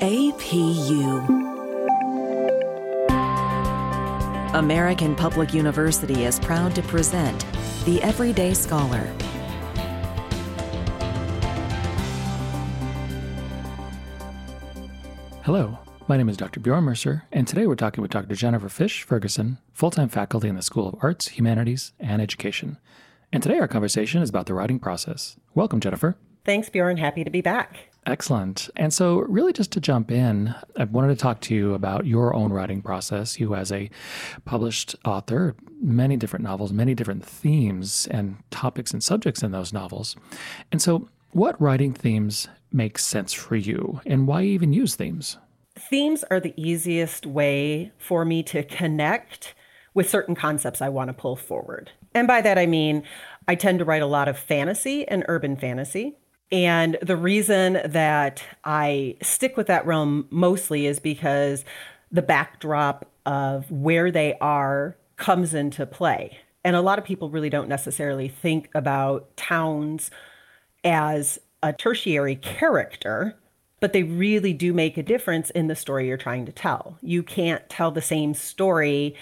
APU. American Public University is proud to present The Everyday Scholar. Hello, my name is Dr. Bjorn Mercer, and today we're talking with Dr. Jennifer Fisch-Ferguson, full time faculty in the School of Arts, Humanities, and Education. And today our conversation is about the writing process. Welcome, Jennifer. Thanks, Bjorn. Happy to be back. Excellent. And so, really, just to jump in, I wanted to talk to you about your own writing process. You, as a published author, many different novels, many different themes and topics and subjects in those novels. And so, what writing themes make sense for you, and why even use themes? Themes are the easiest way for me to connect with certain concepts I want to pull forward. And by that, I mean I tend to write a lot of fantasy and urban fantasy. And the reason that I stick with that realm mostly is because the backdrop of where they are comes into play. And a lot of people really don't necessarily think about towns as a tertiary character, but they really do make a difference in the story you're trying to tell. You can't tell the same story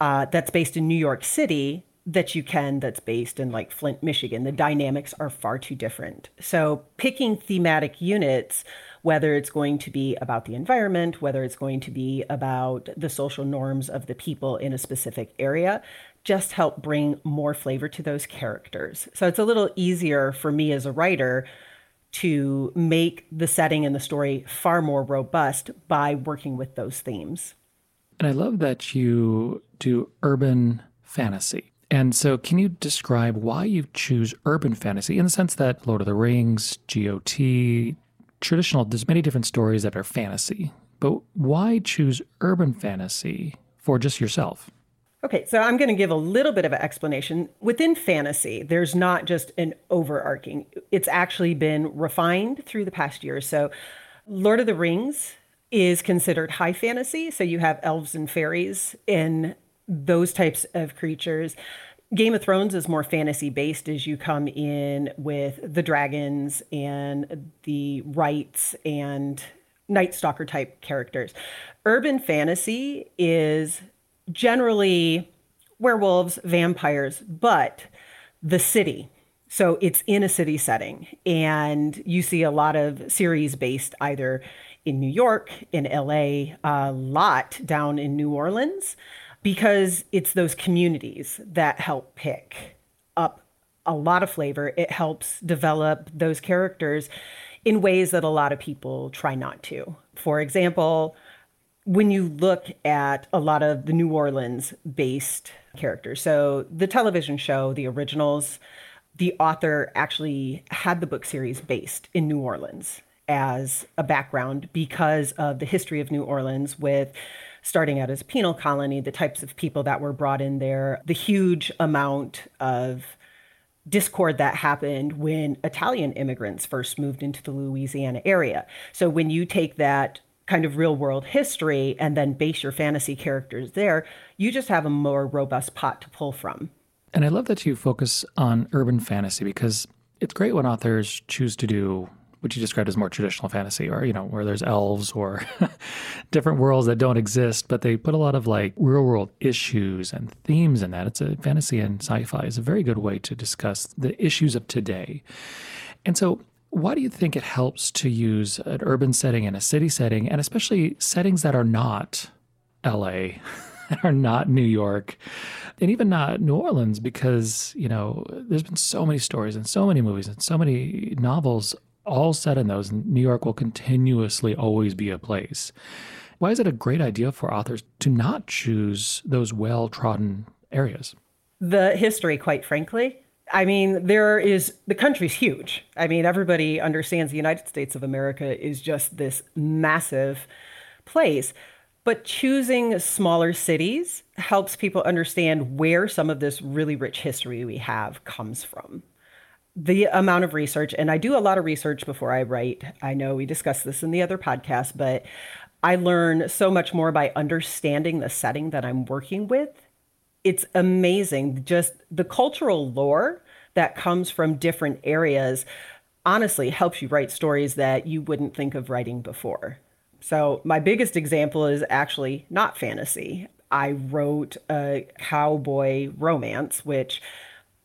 uh, that's based in New York City that you can that's based in like Flint, Michigan. The dynamics are far too different. So picking thematic units, whether it's going to be about the environment, whether it's going to be about the social norms of the people in a specific area, just help bring more flavor to those characters. So it's a little easier for me as a writer to make the setting and the story far more robust by working with those themes. And I love that you do urban fantasy. And so, can you describe why you choose urban fantasy in the sense that Lord of the Rings, GOT, traditional, there's many different stories that are fantasy, but why choose urban fantasy for just yourself? Okay, so I'm going to give a little bit of an explanation. Within fantasy, there's not just an overarching, it's actually been refined through the past years. So, Lord of the Rings is considered high fantasy. So, you have elves and fairies in those types of creatures. Game of Thrones is more fantasy based as you come in with the dragons and the rights and Night Stalker type characters. Urban fantasy is generally werewolves, vampires, but the city. So it's in a city setting. And you see a lot of series based either in New York, in LA, a lot down in New Orleans because it's those communities that help pick up a lot of flavor. It helps develop those characters in ways that a lot of people try not to. For example, when you look at a lot of the New Orleans based characters, so the television show, the originals, the author actually had the book series based in New Orleans as a background because of the history of New Orleans with starting out as a penal colony, the types of people that were brought in there, the huge amount of discord that happened when Italian immigrants first moved into the Louisiana area. So when you take that kind of real world history and then base your fantasy characters there, you just have a more robust pot to pull from. And I love that you focus on urban fantasy because it's great when authors choose to do what you described as more traditional fantasy, or you know, where there's elves or different worlds that don't exist, but they put a lot of like real world issues and themes in that. It's a fantasy and sci-fi is a very good way to discuss the issues of today. And so why do you think it helps to use an urban setting and a city setting, and especially settings that are not LA, are not New York, and even not New Orleans? Because, you know, there's been so many stories and so many movies and so many novels all said in those, New York will continuously always be a place. Why is it a great idea for authors to not choose those well trodden areas? The history, quite frankly. I mean, there is the country's huge. I mean, everybody understands the United States of America is just this massive place. But choosing smaller cities helps people understand where some of this really rich history we have comes from the amount of research, and I do a lot of research before I write. I know we discussed this in the other podcast, but I learn so much more by understanding the setting that I'm working with. It's amazing. Just the cultural lore that comes from different areas honestly helps you write stories that you wouldn't think of writing before. So, my biggest example is actually not fantasy. I wrote a cowboy romance, which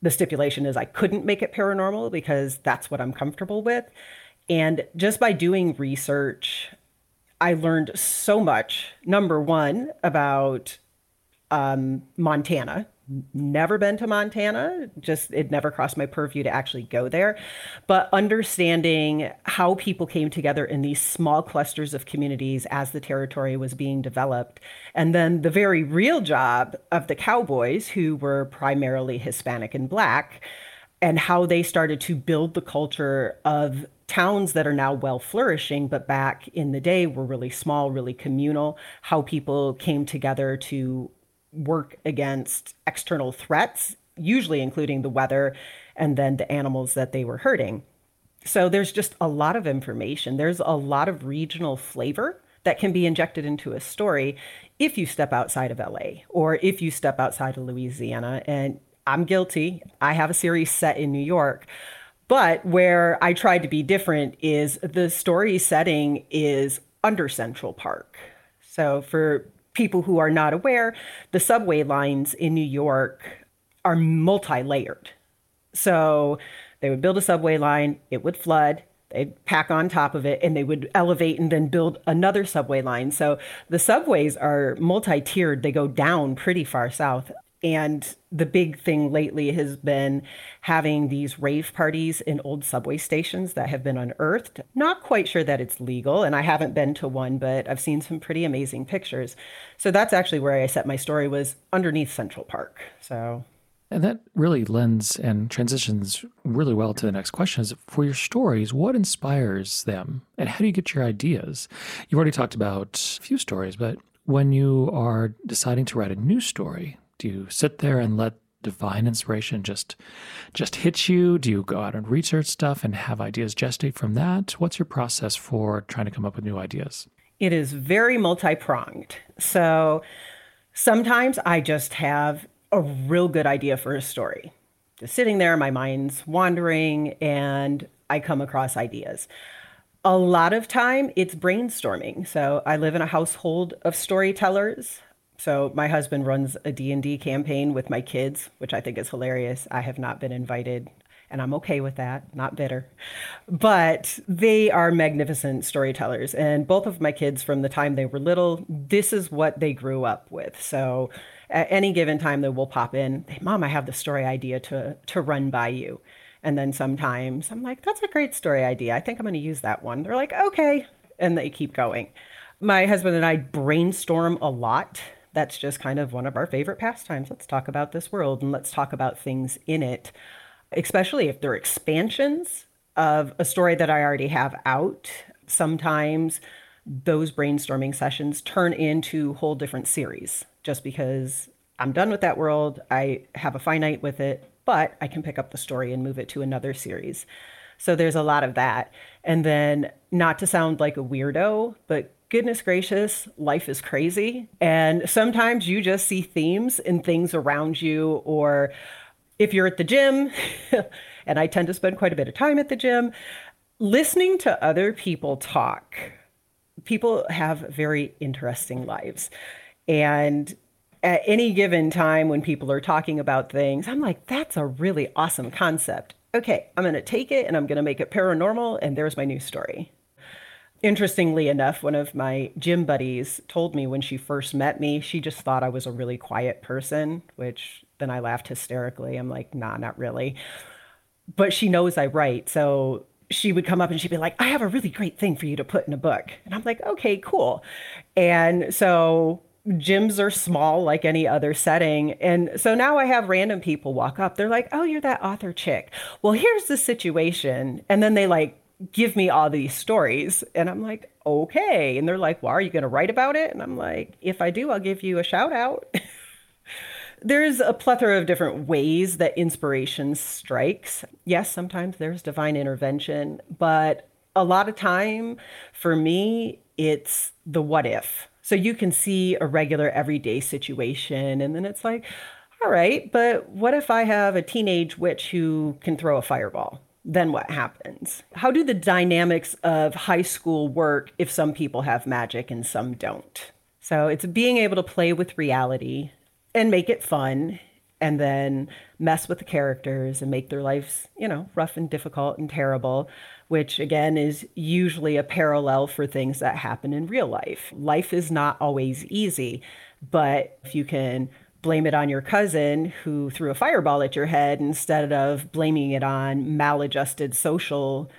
the stipulation is I couldn't make it paranormal because that's what I'm comfortable with. And just by doing research, I learned so much. Number one, about um, Montana, never been to Montana, just it never crossed my purview to actually go there. But understanding how people came together in these small clusters of communities as the territory was being developed. And then the very real job of the cowboys, who were primarily Hispanic and Black, and how they started to build the culture of towns that are now well flourishing, but back in the day were really small, really communal, how people came together to work against external threats, usually including the weather and then the animals that they were hurting. So there's just a lot of information. There's a lot of regional flavor that can be injected into a story if you step outside of LA or if you step outside of Louisiana. And I'm guilty. I have a series set in New York. But where I tried to be different is the story setting is under Central Park. So for people who are not aware, the subway lines in New York are multi layered. So they would build a subway line, it would flood, they'd pack on top of it, and they would elevate and then build another subway line. So the subways are multi tiered, they go down pretty far south. And the big thing lately has been having these rave parties in old subway stations that have been unearthed. Not quite sure that it's legal, and I haven't been to one, but I've seen some pretty amazing pictures. So that's actually where I set my story was underneath Central Park. So and that really lends and transitions really well to the next question is for your stories, what inspires them and how do you get your ideas? You've already talked about a few stories, but when you are deciding to write a new story, do you sit there and let divine inspiration just just hit you? Do you go out and research stuff and have ideas gestate from that? What's your process for trying to come up with new ideas? It is very multi-pronged. So sometimes I just have a real good idea for a story. Just sitting there, my mind's wandering and I come across ideas. A lot of time it's brainstorming. So I live in a household of storytellers. So my husband runs a D&D campaign with my kids, which I think is hilarious. I have not been invited and I'm okay with that, not bitter. But they are magnificent storytellers and both of my kids from the time they were little, this is what they grew up with. So at any given time they will pop in, hey, "Mom, I have the story idea to to run by you." And then sometimes I'm like, "That's a great story idea. I think I'm going to use that one." They're like, "Okay." And they keep going. My husband and I brainstorm a lot that's just kind of one of our favorite pastimes. Let's talk about this world and let's talk about things in it, especially if they're expansions of a story that I already have out. Sometimes those brainstorming sessions turn into whole different series just because I'm done with that world. I have a finite with it, but I can pick up the story and move it to another series. So there's a lot of that. And then, not to sound like a weirdo, but goodness gracious, life is crazy. And sometimes you just see themes in things around you, or if you're at the gym, and I tend to spend quite a bit of time at the gym, listening to other people talk. People have very interesting lives. And at any given time when people are talking about things, I'm like, that's a really awesome concept. Okay, I'm going to take it and I'm going to make it paranormal, and there's my new story. Interestingly enough, one of my gym buddies told me when she first met me, she just thought I was a really quiet person, which then I laughed hysterically. I'm like, nah, not really. But she knows I write. So she would come up and she'd be like, I have a really great thing for you to put in a book. And I'm like, okay, cool. And so gyms are small like any other setting. And so now I have random people walk up. They're like, oh, you're that author chick. Well, here's the situation. And then they like give me all these stories. And I'm like, okay. And they're like, well, are you going to write about it? And I'm like, if I do, I'll give you a shout out. there's a plethora of different ways that inspiration strikes. Yes, sometimes there's divine intervention, but a lot of time for me, it's the what if. So you can see a regular everyday situation, and then it's like, all right, but what if I have a teenage witch who can throw a fireball? Then what happens? How do the dynamics of high school work if some people have magic and some don't? So it's being able to play with reality and make it fun and then mess with the characters and make their lives, you know, rough and difficult and terrible, which again is usually a parallel for things that happen in real life. Life is not always easy, but if you can blame it on your cousin who threw a fireball at your head instead of blaming it on maladjusted social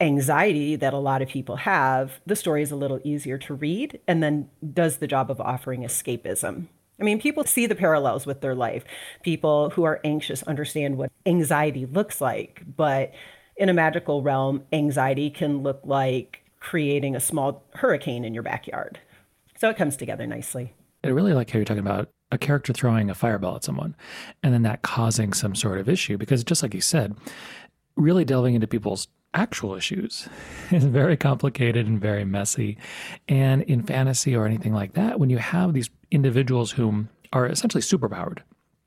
anxiety that a lot of people have, the story is a little easier to read and then does the job of offering escapism. I mean, people see the parallels with their life. People who are anxious understand what anxiety looks like, but in a magical realm, anxiety can look like creating a small hurricane in your backyard. So it comes together nicely. I really like how you're talking about a character throwing a fireball at someone and then that causing some sort of issue. Because just like you said, really delving into people's actual issues is very complicated and very messy. And in fantasy or anything like that, when you have these individuals whom are essentially superpowered,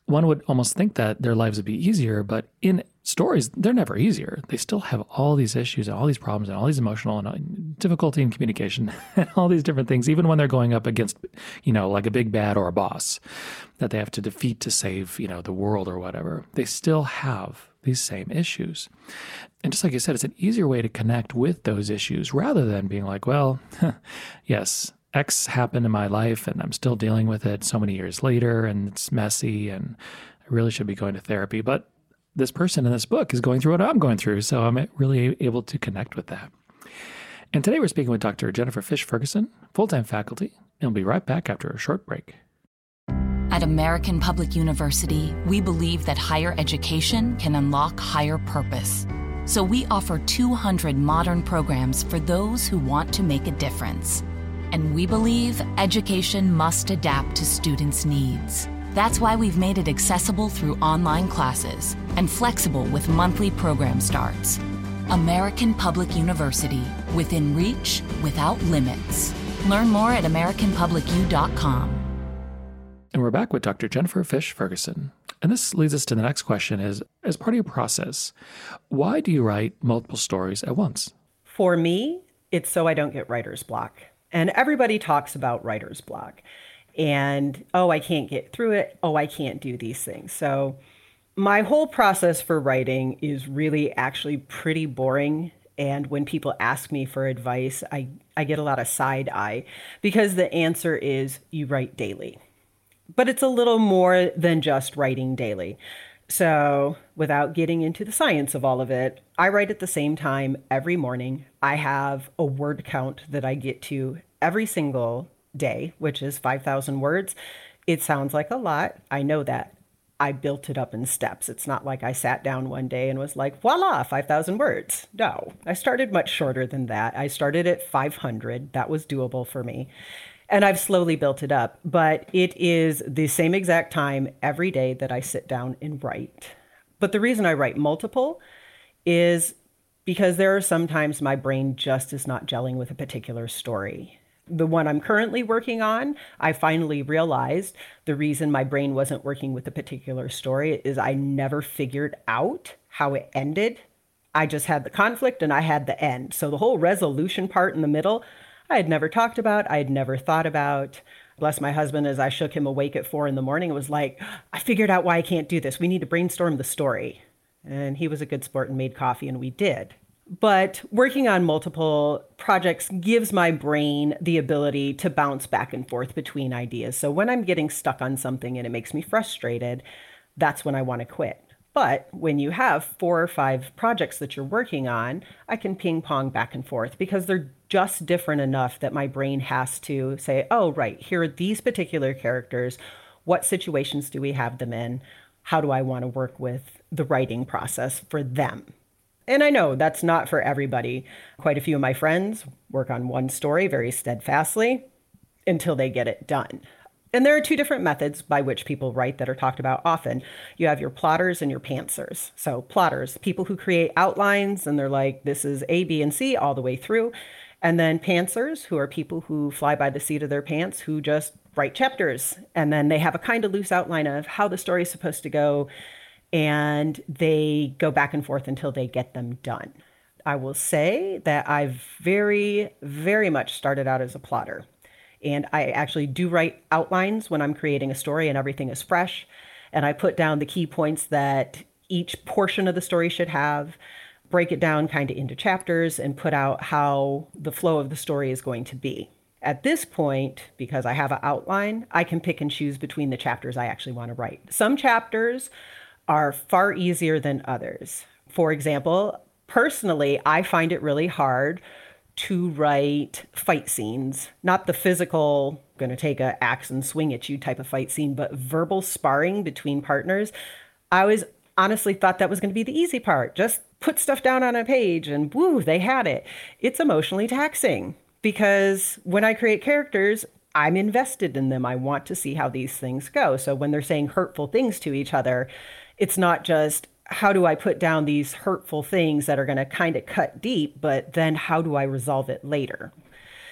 one would almost think that their lives would be easier, but in stories, they're never easier. They still have all these issues and all these problems and all these emotional and uh, difficulty in communication and all these different things, even when they're going up against, you know, like a big bad or a boss that they have to defeat to save, you know, the world or whatever. They still have these same issues. And just like you said, it's an easier way to connect with those issues rather than being like, well, yes, X happened in my life and I'm still dealing with it so many years later and it's messy and I really should be going to therapy. But this person in this book is going through what I'm going through. So I'm really able to connect with that. And today we're speaking with Dr. Jennifer Fisch-Ferguson, full time faculty, and we'll be right back after a short break. At American Public University, we believe that higher education can unlock higher purpose. So we offer 200 modern programs for those who want to make a difference and we believe education must adapt to students' needs. That's why we've made it accessible through online classes and flexible with monthly program starts. American Public University, within reach, without limits. Learn more at AmericanPublicU.com. And we're back with Dr. Jennifer Fisch-Ferguson. And this leads us to the next question is as part of your process, why do you write multiple stories at once? For me, it's so I don't get writer's block. And everybody talks about writer's block. And, oh, I can't get through it. Oh, I can't do these things. So, my whole process for writing is really actually pretty boring. And when people ask me for advice, I, I get a lot of side eye because the answer is you write daily. But it's a little more than just writing daily. So, without getting into the science of all of it, I write at the same time every morning. I have a word count that I get to every single day, which is 5,000 words. It sounds like a lot. I know that. I built it up in steps. It's not like I sat down one day and was like, voila, 5,000 words. No, I started much shorter than that. I started at 500. That was doable for me. And I've slowly built it up, but it is the same exact time every day that I sit down and write. But the reason I write multiple is because there are sometimes my brain just is not gelling with a particular story the one I'm currently working on, I finally realized the reason my brain wasn't working with a particular story is I never figured out how it ended. I just had the conflict and I had the end. So the whole resolution part in the middle, I had never talked about, I had never thought about. Bless my husband as I shook him awake at four in the morning. It was like, I figured out why I can't do this. We need to brainstorm the story. And he was a good sport and made coffee, and we did. But working on multiple projects gives my brain the ability to bounce back and forth between ideas. So when I'm getting stuck on something and it makes me frustrated, that's when I want to quit. But when you have four or five projects that you're working on, I can ping pong back and forth because they're just different enough that my brain has to say, oh, right, here are these particular characters. What situations do we have them in? How do I want to work with the writing process for them? And I know that's not for everybody. Quite a few of my friends work on one story very steadfastly until they get it done. And there are two different methods by which people write that are talked about often. You have your plotters and your pantsers. So, plotters, people who create outlines and they're like, this is A, B, and C all the way through. And then pantsers, who are people who fly by the seat of their pants, who just write chapters. And then they have a kind of loose outline of how the story is supposed to go and they go back and forth until they get them done. I will say that I've very, very much started out as a plotter. And I actually do write outlines when I'm creating a story and everything is fresh. And I put down the key points that each portion of the story should have, break it down kind of into chapters, and put out how the flow of the story is going to be. At this point, because I have an outline, I can pick and choose between the chapters I actually want to write. Some chapters are far easier than others. For example, personally, I find it really hard to write fight scenes, not the physical, going to take an axe and swing at you type of fight scene, but verbal sparring between partners. I always honestly thought that was going to be the easy part. Just put stuff down on a page and woo, they had it. It's emotionally taxing because when I create characters, I'm invested in them. I want to see how these things go. So when they're saying hurtful things to each other, it's not just how do I put down these hurtful things that are going to kind of cut deep, but then how do I resolve it later?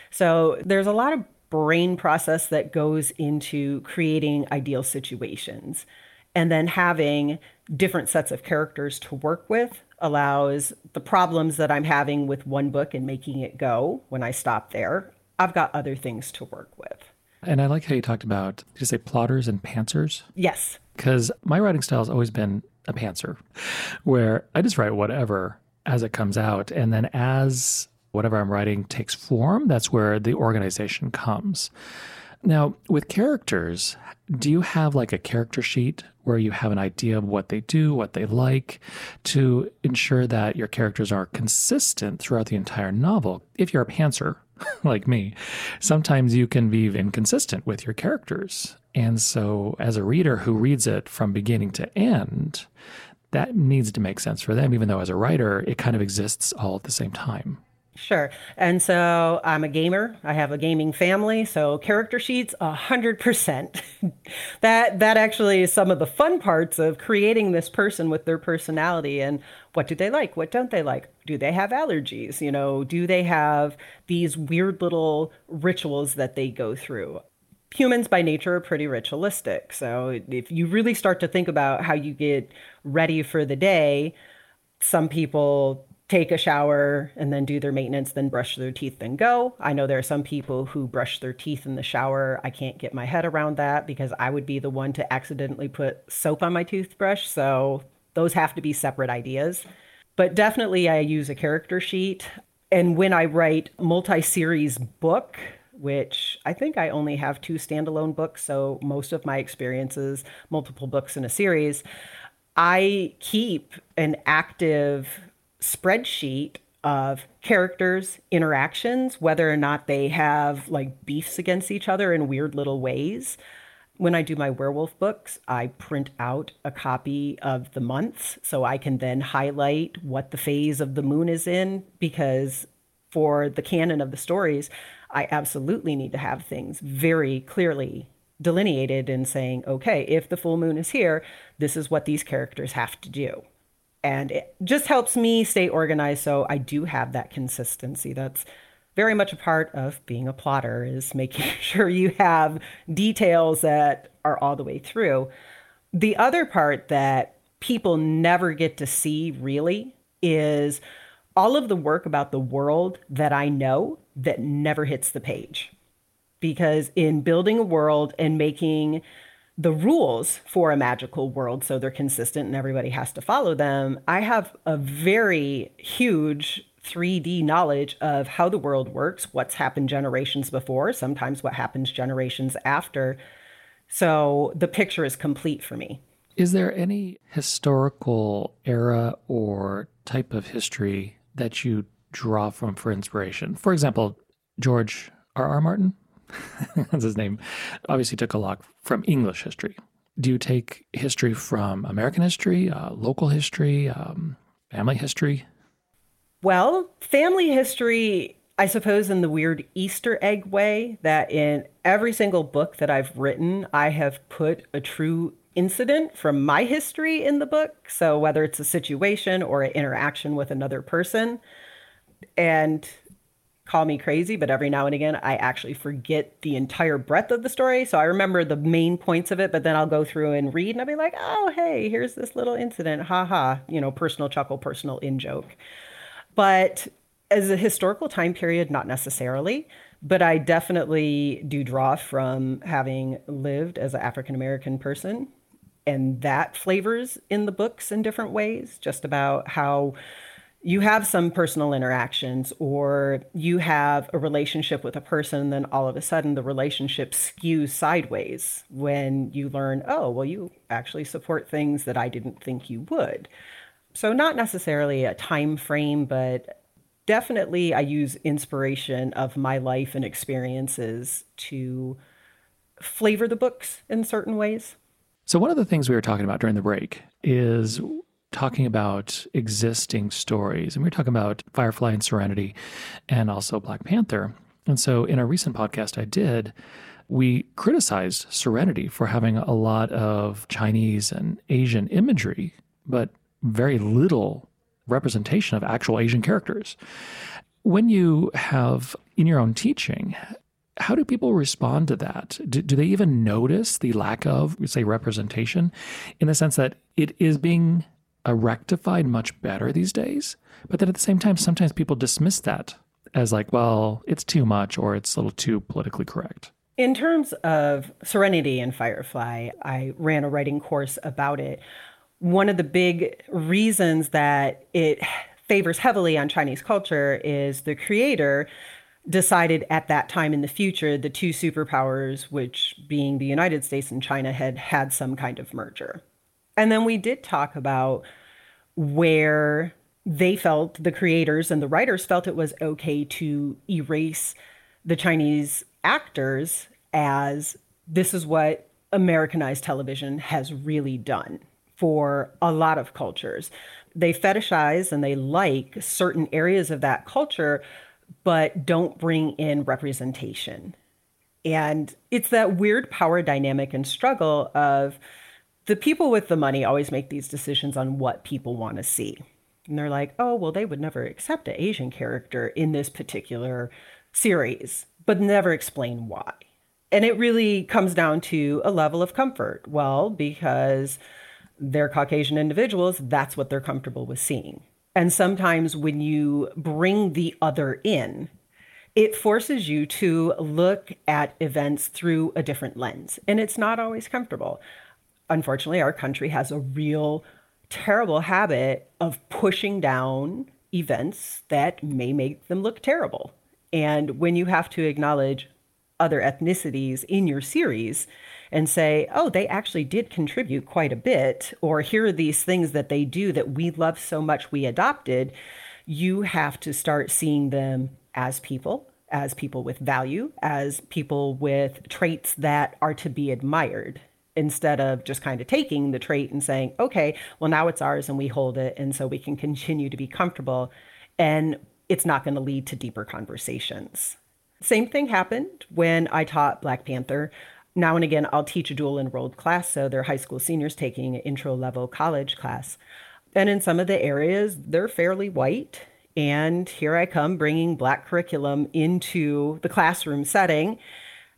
So there's a lot of brain process that goes into creating ideal situations. And then having different sets of characters to work with allows the problems that I'm having with one book and making it go when I stop there. I've got other things to work with. And I like how you talked about, did you say plotters and pantsers? Yes. Because my writing style has always been a pantser, where I just write whatever as it comes out. And then as whatever I'm writing takes form, that's where the organization comes. Now, with characters, do you have like a character sheet where you have an idea of what they do, what they like, to ensure that your characters are consistent throughout the entire novel? If you're a pantser like me, sometimes you can be inconsistent with your characters. And so, as a reader who reads it from beginning to end, that needs to make sense for them, even though as a writer, it kind of exists all at the same time. Sure. And so I'm a gamer. I have a gaming family, so character sheets a hundred percent. That that actually is some of the fun parts of creating this person with their personality and what do they like? What don't they like? Do they have allergies? You know, do they have these weird little rituals that they go through? humans by nature are pretty ritualistic. So if you really start to think about how you get ready for the day, some people take a shower and then do their maintenance, then brush their teeth, then go. I know there are some people who brush their teeth in the shower. I can't get my head around that because I would be the one to accidentally put soap on my toothbrush. So those have to be separate ideas. But definitely, I use a character sheet. And when I write multi series book, which I think I only have two standalone books. So most of my experiences, multiple books in a series, I keep an active spreadsheet of characters, interactions, whether or not they have like beefs against each other in weird little ways. When I do my werewolf books, I print out a copy of the months so I can then highlight what the phase of the moon is in because for the canon of the stories, I absolutely need to have things very clearly delineated and saying, okay, if the full moon is here, this is what these characters have to do. And it just helps me stay organized so I do have that consistency. That's very much a part of being a plotter is making sure you have details that are all the way through. The other part that people never get to see really is all of the work about the world that I know that never hits the page. Because in building a world and making the rules for a magical world so they're consistent and everybody has to follow them, I have a very huge 3D knowledge of how the world works, what's happened generations before, sometimes what happens generations after. So the picture is complete for me. Is there any historical era or type of history that you draw from for inspiration? For example, George R. R. Martin, that's his name, obviously took a lot from English history. Do you take history from American history, uh, local history, um, family history? Well, family history, I suppose, in the weird Easter egg way, that in every single book that I've written, I have put a true incident from my history in the book. So whether it's a situation or an interaction with another person. And call me crazy, but every now and again, I actually forget the entire breadth of the story. So I remember the main points of it, but then I'll go through and read and I'll be like, oh, hey, here's this little incident. Ha ha. You know, personal chuckle, personal in joke. But as a historical time period, not necessarily. But I definitely do draw from having lived as an African American person. And that flavors in the books in different ways, just about how you have some personal interactions or you have a relationship with a person and then all of a sudden the relationship skews sideways when you learn oh well you actually support things that i didn't think you would. So not necessarily a time frame but definitely i use inspiration of my life and experiences to flavor the books in certain ways. So one of the things we were talking about during the break is talking about existing stories. And we are talking about Firefly and Serenity and also Black Panther. And so in a recent podcast I did, we criticized Serenity for having a lot of Chinese and Asian imagery, but very little representation of actual Asian characters. When you have in your own teaching, how do people respond to that? Do, do, they even notice the lack of, say, representation in the sense that it is being uh, rectified much better these days. But then at the same time, sometimes people dismiss that as like, well, it's too much or it's a little too politically correct. In terms of Serenity and Firefly, I ran a writing course about it. One of the big reasons that it favors heavily on Chinese culture is the creator decided at that time in the future the two superpowers, which being the United States and China, had had some kind of merger. And then we did talk about where they felt, the creators and the writers felt it was okay to erase the Chinese actors as this is what Americanized television has really done for a lot of cultures. They fetishize and they like certain areas of that culture, but don't bring in representation. And it's that weird power dynamic and struggle of, the people with the money always make these decisions on what people want to see. And they're like, oh, well, they would never accept an Asian character in this particular series, but never explain why. And it really comes down to a level of comfort. Well, because they're Caucasian individuals, that's what they're comfortable with seeing. And sometimes when you bring the other in, it forces you to look at events through a different lens. And it's not always comfortable unfortunately, our country has a real terrible habit of pushing down events that may make them look terrible. And when you have to acknowledge other ethnicities in your series and say, oh, they actually did contribute quite a bit, or here are these things that they do that we love so much we adopted, you have to start seeing them as people, as people with value, as people with traits that are to be admired instead of just kind of taking the trait and saying, okay, well, now it's ours and we hold it. And so we can continue to be comfortable. And it's not going to lead to deeper conversations. Same thing happened when I taught Black Panther. Now and again, I'll teach a dual enrolled class. So they're high school seniors taking an intro level college class. And in some of the areas, they're fairly white. And here I come bringing Black curriculum into the classroom setting.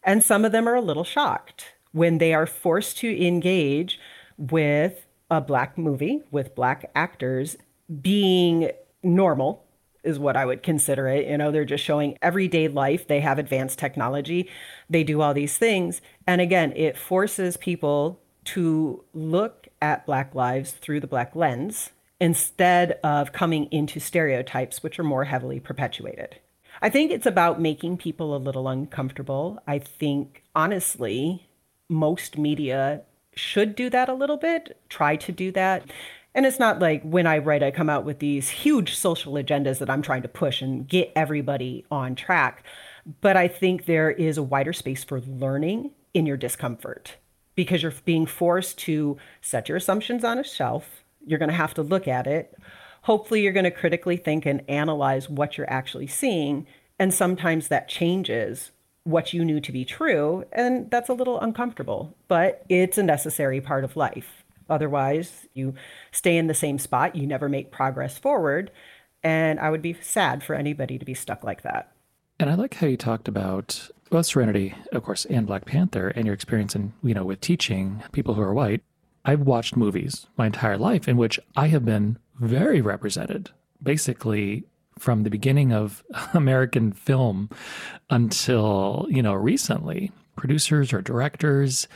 And some of them are a little shocked when they are forced to engage with a black movie with black actors being normal is what I would consider it. You know, they're just showing everyday life. They have advanced technology. They do all these things. And again, it forces people to look at Black lives through the Black lens instead of coming into stereotypes, which are more heavily perpetuated. I think it's about making people a little uncomfortable. I think, honestly, most media should do that a little bit, try to do that. And it's not like when I write, I come out with these huge social agendas that I'm trying to push and get everybody on track. But I think there is a wider space for learning in your discomfort because you're being forced to set your assumptions on a shelf. You're going to have to look at it. Hopefully, you're going to critically think and analyze what you're actually seeing. And sometimes that changes what you knew to be true. And that's a little uncomfortable, but it's a necessary part of life. Otherwise, you stay in the same spot, you never make progress forward. And I would be sad for anybody to be stuck like that. And I like how you talked about both Serenity, of course, and Black Panther, and your experience in, you know, with teaching people who are white. I've watched movies my entire life in which I have been very represented, basically from the beginning of American film until, you know, recently. Producers or directors,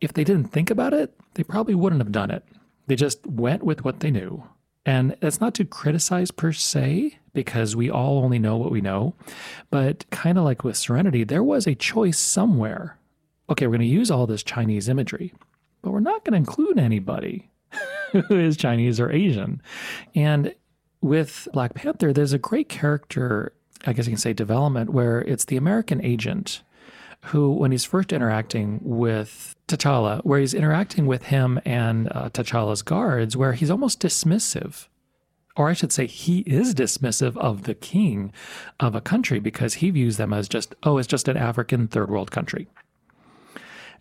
if they didn't think about it, they probably wouldn't have done it. They just went with what they knew. And that's not to criticize per se, because we all only know what we know. But kind of like with Serenity, there was a choice somewhere. Okay, we're going to use all this Chinese imagery, but we're not going to include anybody who is Chinese or Asian. And with Black Panther, there's a great character, I guess you can say, development where it's the American agent who, when he's first interacting with T'Challa, where he's interacting with him and uh, T'Challa's guards, where he's almost dismissive. Or I should say, he is dismissive of the king of a country because he views them as just, oh, it's just an African third world country.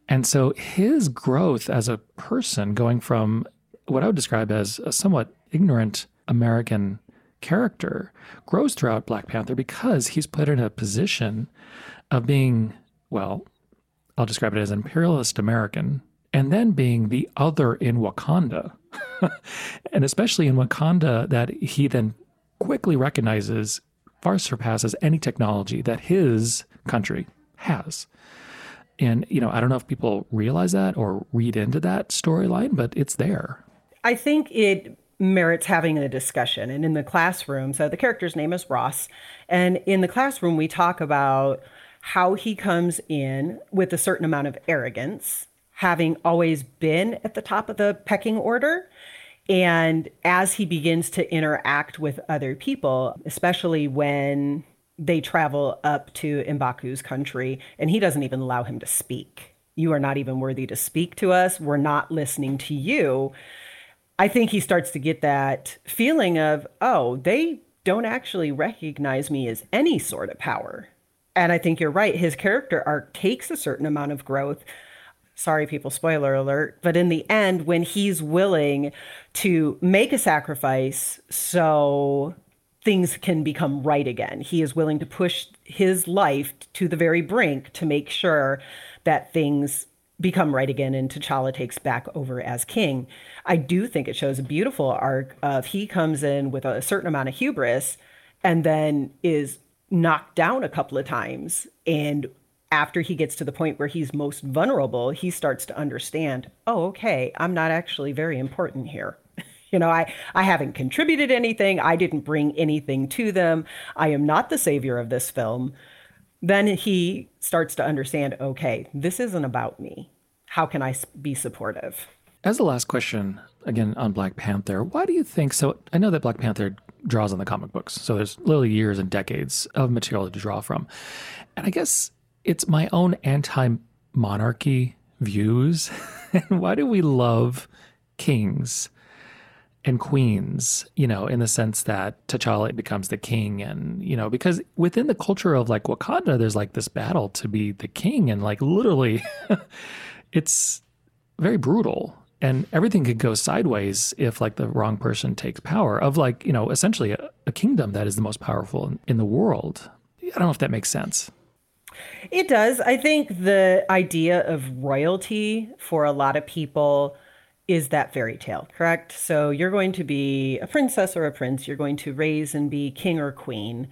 And so his growth as a person, going from what I would describe as a somewhat ignorant American character, grows throughout Black Panther because he's put in a position of being well, I'll describe it as imperialist American, and then being the other in Wakanda. and especially in Wakanda, that he then quickly recognizes far surpasses any technology that his country has. And, you know, I don't know if people realize that or read into that storyline, but it's there. I think it merits having a discussion. And in the classroom, so the character's name is Ross. And in the classroom, we talk about how he comes in with a certain amount of arrogance, having always been at the top of the pecking order. And as he begins to interact with other people, especially when they travel up to Mbaku's country, and he doesn't even allow him to speak. You are not even worthy to speak to us. We're not listening to you. I think he starts to get that feeling of, oh, they don't actually recognize me as any sort of power. And I think you're right. His character arc takes a certain amount of growth. Sorry, people, spoiler alert. But in the end, when he's willing to make a sacrifice so things can become right again, he is willing to push his life to the very brink to make sure that things become right again and T'Challa takes back over as king. I do think it shows a beautiful arc of he comes in with a certain amount of hubris and then is knocked down a couple of times. And after he gets to the point where he's most vulnerable, he starts to understand, oh, okay, I'm not actually very important here. you know, I, I haven't contributed anything. I didn't bring anything to them. I am not the savior of this film. Then he starts to understand, okay, this isn't about me. How can I be supportive? As the last question, again on Black Panther, why do you think so? I know that Black Panther draws on the comic books. So there's literally years and decades of material to draw from. And I guess it's my own anti monarchy views. and why do we love kings and queens, you know, in the sense that T'Challa becomes the king and, you know, because within the culture of like Wakanda, there's like this battle to be the king and like literally it's very brutal. And everything could go sideways if like the wrong person takes power of like you know essentially a, a kingdom that is the most powerful in, in the world. I don't know if that makes sense. It does. I think the idea of royalty for a lot of people is that fairy tale correct so you're going to be a princess or a prince you're going to raise and be king or queen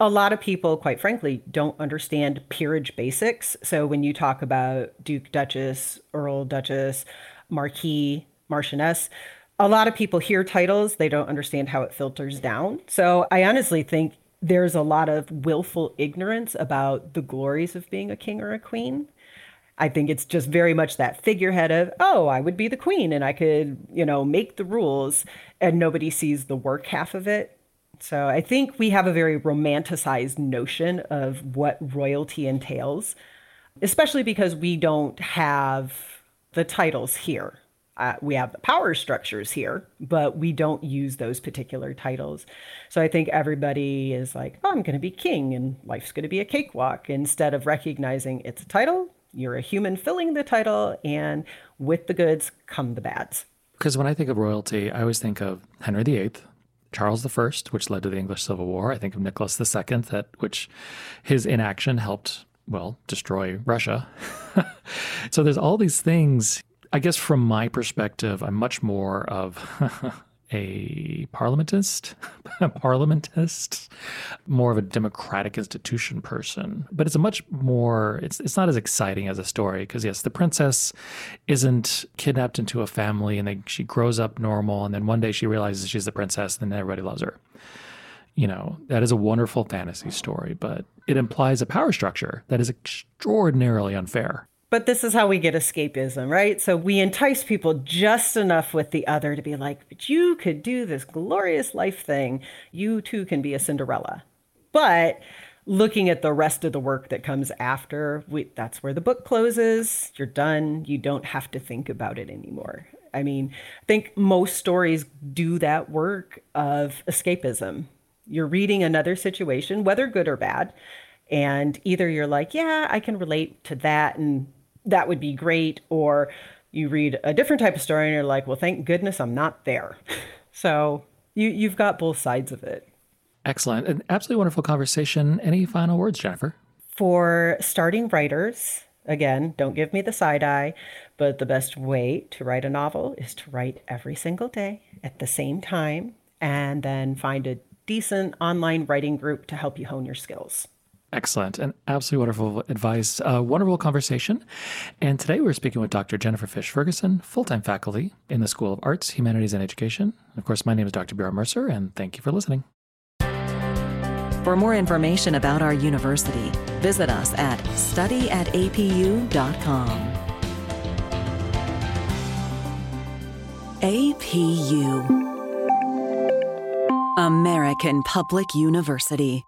a lot of people, quite frankly, don't understand peerage basics. So when you talk about Duke, Duchess, Earl, Duchess, Marquis, Marchioness. A lot of people hear titles, they don't understand how it filters down. So I honestly think there's a lot of willful ignorance about the glories of being a king or a queen. I think it's just very much that figurehead of, oh, I would be the queen and I could, you know, make the rules, and nobody sees the work half of it. So I think we have a very romanticized notion of what royalty entails, especially because we don't have the titles here. Uh, we have the power structures here, but we don't use those particular titles. So I think everybody is like, oh, I'm going to be king and life's going to be a cakewalk instead of recognizing it's a title, you're a human filling the title, and with the goods come the bads. Because when I think of royalty, I always think of Henry VIII Charles I, which led to the English Civil War. I think of Nicholas II, that which his inaction helped, well, destroy Russia. so there's all these things. I guess from my perspective, I'm much more of a parliamentist, parliamentist, more of a democratic institution person. But it's a much more it's it's not as exciting as a story because yes, the princess isn't kidnapped into a family and they, she grows up normal and then one day she realizes she's the princess and then everybody loves her. You know, that is a wonderful fantasy story, but it implies a power structure that is extraordinarily unfair. But this is how we get escapism, right? So we entice people just enough with the other to be like, but you could do this glorious life thing. You too can be a Cinderella. But looking at the rest of the work that comes after, we, that's where the book closes. You're done. You don't have to think about it anymore. I mean, I think most stories do that work of escapism. You're reading another situation, whether good or bad, and either you're like, yeah, I can relate to that and that would be great. Or you read a different type of story and you're like, well, thank goodness I'm not there. so you, you've got both sides of it. Excellent. An absolutely wonderful conversation. Any final words, Jennifer? For starting writers, again, don't give me the side eye, but the best way to write a novel is to write every single day at the same time and then find a decent online writing group to help you hone your skills. Excellent and absolutely wonderful advice. Wonderful conversation. And today we're speaking with Dr. Jennifer Fisch-Ferguson, full time faculty in the School of Arts, Humanities, and Education. Of course, my name is Dr. Bjorn Mercer, and thank you for listening. For more information about our university, visit us at studyatapu.com. APU American Public University.